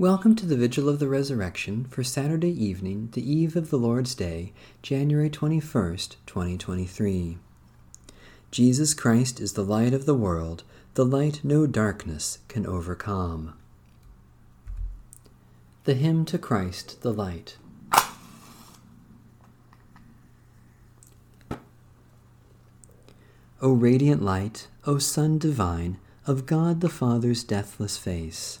Welcome to the Vigil of the Resurrection for Saturday evening, the eve of the Lord's Day, January 21st, 2023. Jesus Christ is the light of the world, the light no darkness can overcome. The Hymn to Christ the Light. O radiant light, O Sun divine, of God the Father's deathless face,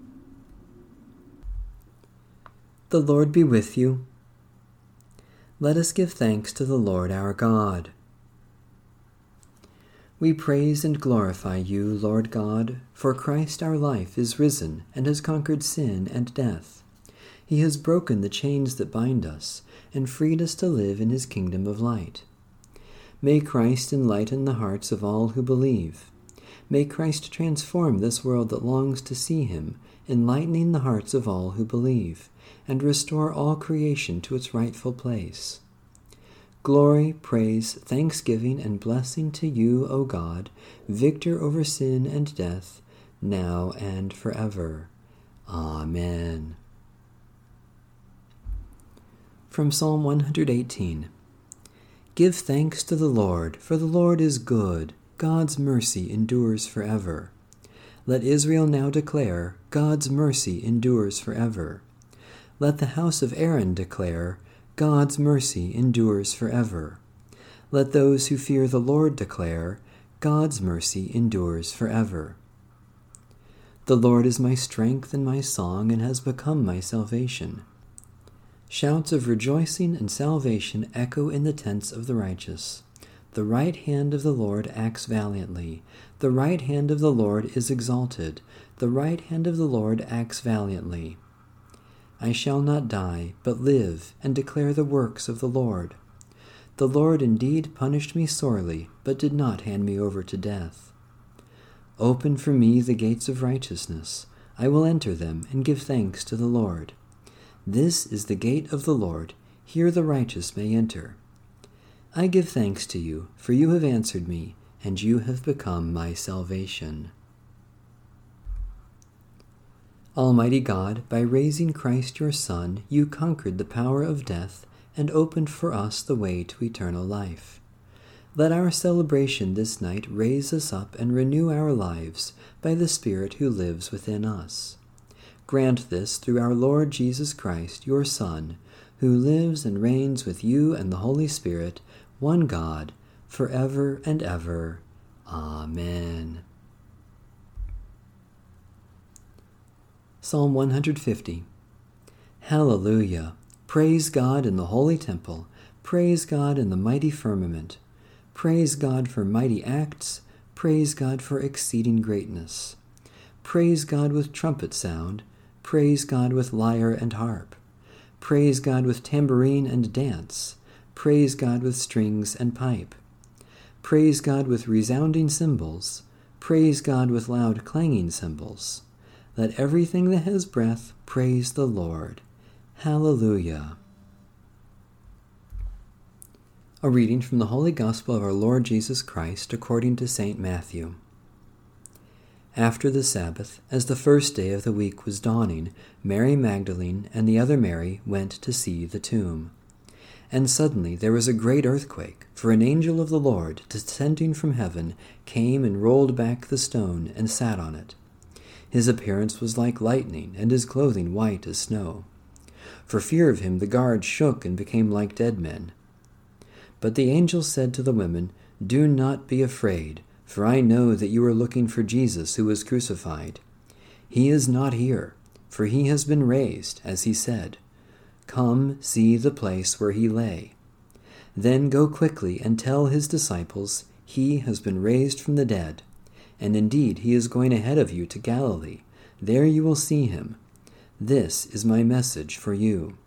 The Lord be with you. Let us give thanks to the Lord our God. We praise and glorify you, Lord God, for Christ our life is risen and has conquered sin and death. He has broken the chains that bind us and freed us to live in his kingdom of light. May Christ enlighten the hearts of all who believe. May Christ transform this world that longs to see him, enlightening the hearts of all who believe and restore all creation to its rightful place. Glory, praise, thanksgiving, and blessing to you, O God, victor over sin and death, now and forever. Amen. From Psalm 118 Give thanks to the Lord, for the Lord is good, God's mercy endures forever. Let Israel now declare, God's mercy endures forever. Let the house of Aaron declare, God's mercy endures forever. Let those who fear the Lord declare, God's mercy endures forever. The Lord is my strength and my song, and has become my salvation. Shouts of rejoicing and salvation echo in the tents of the righteous. The right hand of the Lord acts valiantly. The right hand of the Lord is exalted. The right hand of the Lord acts valiantly. I shall not die, but live, and declare the works of the Lord. The Lord indeed punished me sorely, but did not hand me over to death. Open for me the gates of righteousness. I will enter them and give thanks to the Lord. This is the gate of the Lord. Here the righteous may enter. I give thanks to you, for you have answered me, and you have become my salvation. Almighty God, by raising Christ your Son, you conquered the power of death and opened for us the way to eternal life. Let our celebration this night raise us up and renew our lives by the Spirit who lives within us. Grant this through our Lord Jesus Christ, your Son, who lives and reigns with you and the Holy Spirit, one God, for ever and ever. Amen. Psalm 150 Hallelujah! Praise God in the holy temple. Praise God in the mighty firmament. Praise God for mighty acts. Praise God for exceeding greatness. Praise God with trumpet sound. Praise God with lyre and harp. Praise God with tambourine and dance. Praise God with strings and pipe. Praise God with resounding cymbals. Praise God with loud clanging cymbals. Let everything that has breath praise the Lord. Hallelujah. A reading from the Holy Gospel of our Lord Jesus Christ according to St. Matthew. After the Sabbath, as the first day of the week was dawning, Mary Magdalene and the other Mary went to see the tomb. And suddenly there was a great earthquake, for an angel of the Lord, descending from heaven, came and rolled back the stone and sat on it. His appearance was like lightning, and his clothing white as snow. For fear of him, the guards shook and became like dead men. But the angel said to the women, Do not be afraid, for I know that you are looking for Jesus who was crucified. He is not here, for he has been raised, as he said. Come, see the place where he lay. Then go quickly and tell his disciples, He has been raised from the dead and indeed he is going ahead of you to Galilee. There you will see him. This is my message for you.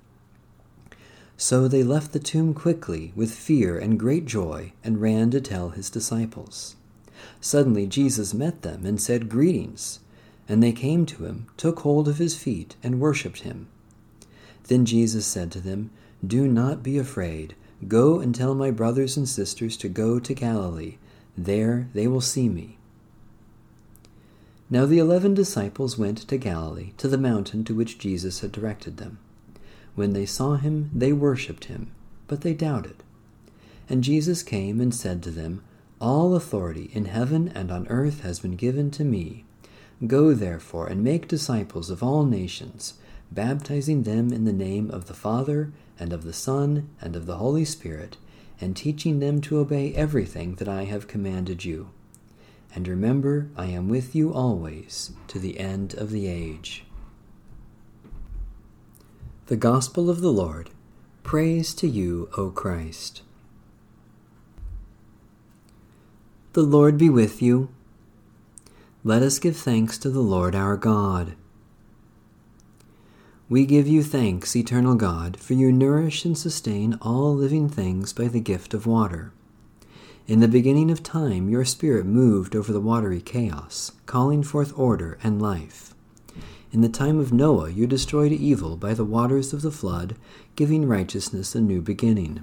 So they left the tomb quickly with fear and great joy and ran to tell his disciples. Suddenly Jesus met them and said, Greetings. And they came to him, took hold of his feet, and worshipped him. Then Jesus said to them, Do not be afraid. Go and tell my brothers and sisters to go to Galilee. There they will see me. Now the eleven disciples went to Galilee, to the mountain to which Jesus had directed them. When they saw him, they worshipped him, but they doubted. And Jesus came and said to them, All authority in heaven and on earth has been given to me. Go therefore and make disciples of all nations, baptizing them in the name of the Father, and of the Son, and of the Holy Spirit, and teaching them to obey everything that I have commanded you. And remember, I am with you always, to the end of the age. The Gospel of the Lord. Praise to you, O Christ. The Lord be with you. Let us give thanks to the Lord our God. We give you thanks, eternal God, for you nourish and sustain all living things by the gift of water. In the beginning of time, your Spirit moved over the watery chaos, calling forth order and life. In the time of Noah, you destroyed evil by the waters of the flood, giving righteousness a new beginning.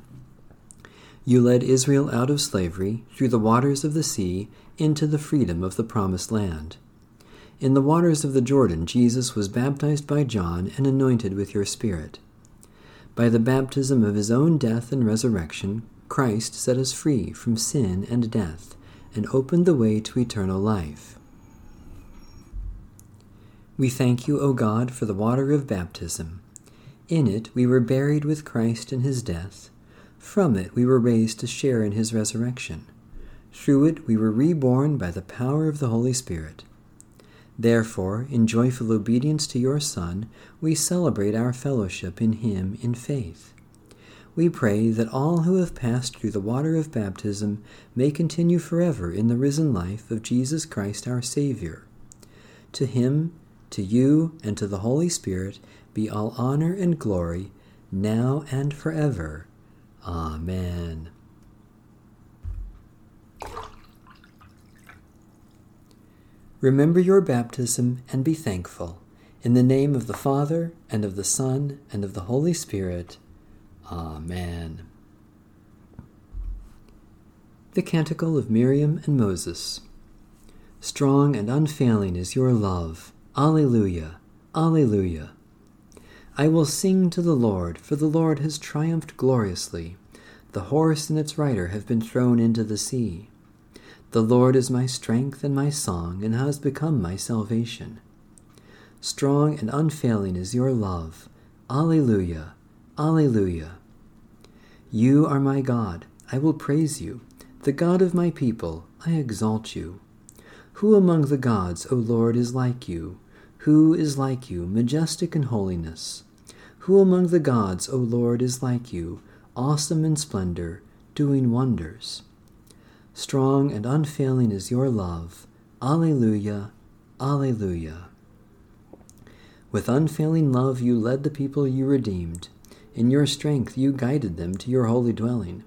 You led Israel out of slavery through the waters of the sea into the freedom of the promised land. In the waters of the Jordan, Jesus was baptized by John and anointed with your Spirit. By the baptism of his own death and resurrection, Christ set us free from sin and death and opened the way to eternal life. We thank you, O God, for the water of baptism. In it we were buried with Christ in his death. From it we were raised to share in his resurrection. Through it we were reborn by the power of the Holy Spirit. Therefore, in joyful obedience to your Son, we celebrate our fellowship in him in faith. We pray that all who have passed through the water of baptism may continue forever in the risen life of Jesus Christ our Savior. To him to you and to the Holy Spirit be all honor and glory, now and forever. Amen. Remember your baptism and be thankful. In the name of the Father, and of the Son, and of the Holy Spirit. Amen. The Canticle of Miriam and Moses. Strong and unfailing is your love Alleluia, Alleluia. I will sing to the Lord, for the Lord has triumphed gloriously. The horse and its rider have been thrown into the sea. The Lord is my strength and my song, and has become my salvation. Strong and unfailing is your love. Alleluia, Alleluia. You are my God. I will praise you. The God of my people, I exalt you. Who among the gods, O Lord, is like you? Who is like you, majestic in holiness? Who among the gods, O Lord, is like you, awesome in splendor, doing wonders? Strong and unfailing is your love. Alleluia, Alleluia. With unfailing love you led the people you redeemed. In your strength you guided them to your holy dwelling.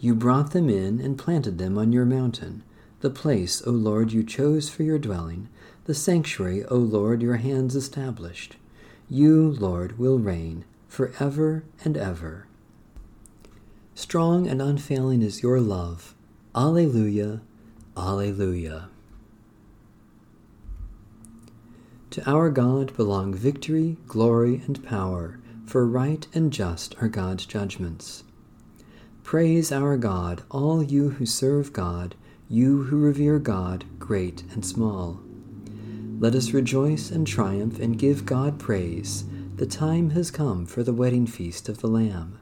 You brought them in and planted them on your mountain the place, O Lord, you chose for your dwelling, the sanctuary, O Lord, your hands established. You, Lord, will reign for ever and ever. Strong and unfailing is your love. Alleluia, Alleluia. To our God belong victory, glory, and power, for right and just are God's judgments. Praise our God, all you who serve God you who revere God, great and small. Let us rejoice and triumph and give God praise. The time has come for the wedding feast of the Lamb.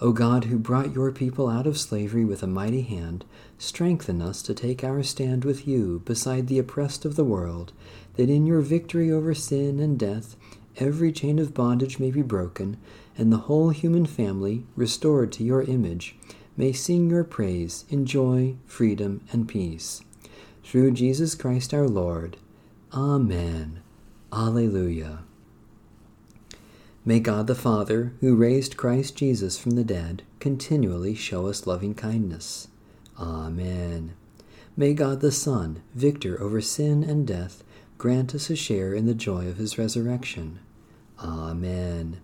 O God, who brought your people out of slavery with a mighty hand, strengthen us to take our stand with you beside the oppressed of the world, that in your victory over sin and death every chain of bondage may be broken, and the whole human family, restored to your image, may sing your praise in joy, freedom, and peace. Through Jesus Christ our Lord. Amen. Alleluia. May God the Father, who raised Christ Jesus from the dead, continually show us loving kindness. Amen. May God the Son, victor over sin and death, grant us a share in the joy of his resurrection. Amen.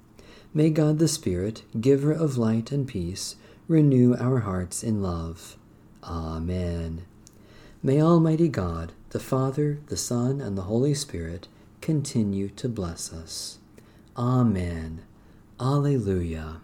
May God the Spirit, giver of light and peace, renew our hearts in love. Amen. May Almighty God, the Father, the Son, and the Holy Spirit continue to bless us. Amen. Alleluia.